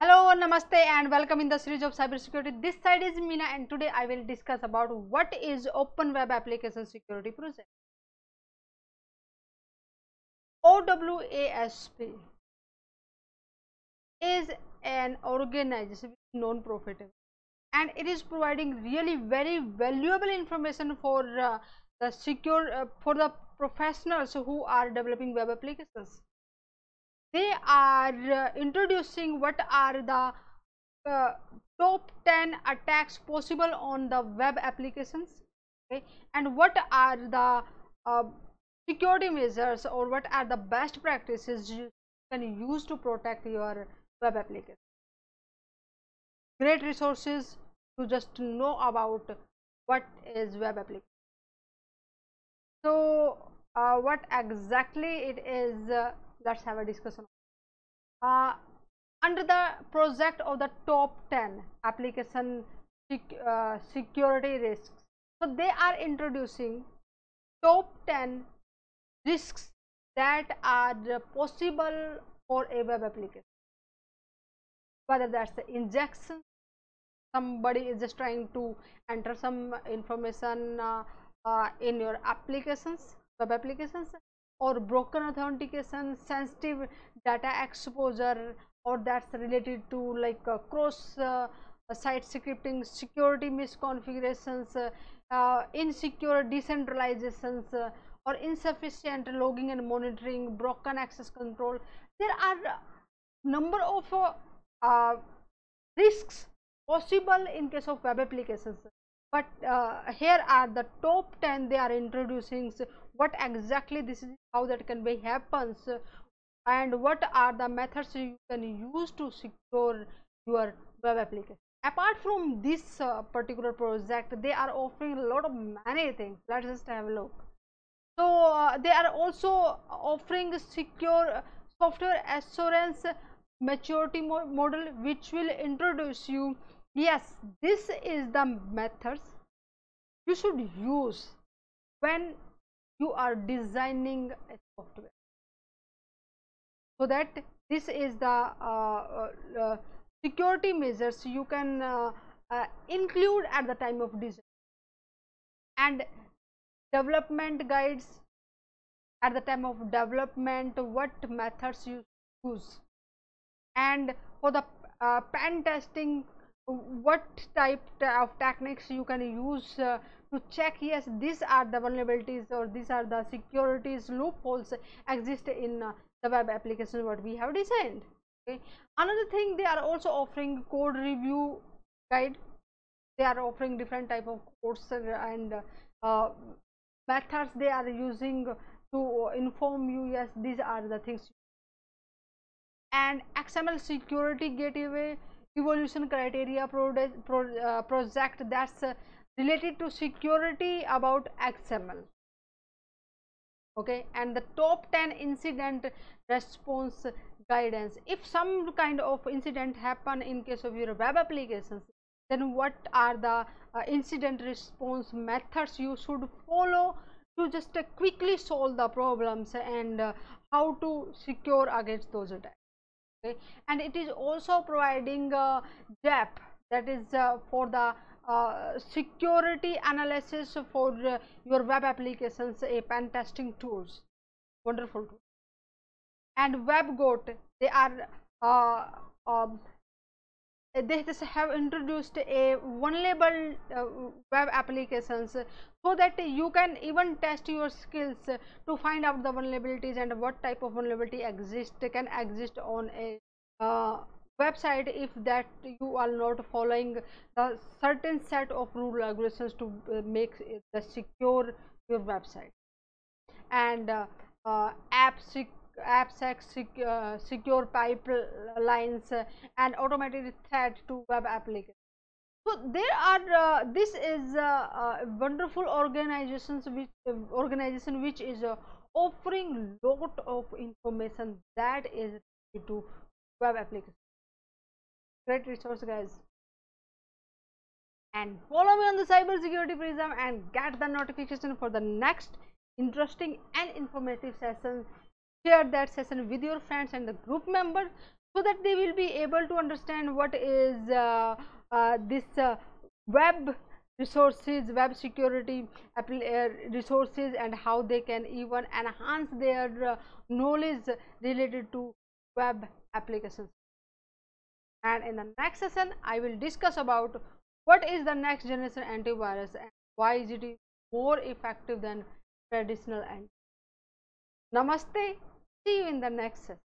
Hello, Namaste and welcome in the series of cybersecurity. This side is Meena and today I will discuss about what is Open Web Application Security Project. OWASP is an organization non-profit and it is providing really very valuable information for uh, the secure uh, for the professionals who are developing web applications they are uh, introducing what are the uh, top 10 attacks possible on the web applications okay? And what are the uh, security measures or what are the best practices you can use to protect your web application? Great resources to just know about what is web application so uh, what exactly it is uh, let's have a discussion. Uh, under the project of the top 10 application uh, security risks so they are introducing top 10 risks that are possible for a web application. Whether that's the injection somebody is just trying to enter some information uh, uh, in your applications web applications or broken authentication sensitive data exposure or that's related to like uh, cross uh, site scripting security misconfigurations uh, uh insecure deserializations uh, or insufficient logging and monitoring broken access control. There are number of uh, risks possible in case of web applications but here are the top 10 they are introducing. What exactly this is how that can be happens and what are the methods you can use to secure your web application. Apart from this uh, particular project they are offering a lot of many things. Let's just have a look. So uh, they are also offering secure software assurance maturity mo model which will introduce you yes this is the methods you should use when you are designing a software. So that this is the uh, uh, uh security measures you can uh, uh, include at the time of design. And development guides at the time of development what methods you use. And for the uh, pen testing what type of techniques you can use uh, to check yes these are the vulnerabilities or these are the securities loopholes exist in uh, the web application what we have designed okay? Another thing they are also offering code review guide. They are offering different type of codes and uh, methods they are using to inform you yes these are the things. And xml security gateway evaluation criteria uh, project that's uh, related to security about XML okay and the top 10 incident response guidance. If some kind of incident happen in case of your web applications then what are the uh, incident response methods you should follow to just uh, quickly solve the problems and uh, how to secure against those attacks okay and it is also providing uh, depth that is uh, for the uh, security analysis for uh, your web applications a pen testing tools wonderful tool. and webgoat they are uh, um, they have introduced a vulnerable uh, web applications so that you can even test your skills to find out the vulnerabilities and what type of vulnerability exist can exist on a uh, website if that you are not following a certain set of rule regulations to uh, make the secure your website. And uh, uh, app sec AppSec sec, uh, secure pipelines uh, and automated threat to web applications. So there are uh, this is a wonderful organizations which organization which is offering lot of information that is to web applications. Great resource guys. And follow me on the cybersecurity prism and get the notification for the next interesting and informative session share that session with your friends and the group members so that they will be able to understand what is uh, uh, this uh, web resources web security uh, resources and how they can even enhance their uh, knowledge related to web applications. And in the next session i will discuss about what is the next generation antivirus and why is it more effective than traditional antivirus namaste. See you in the next session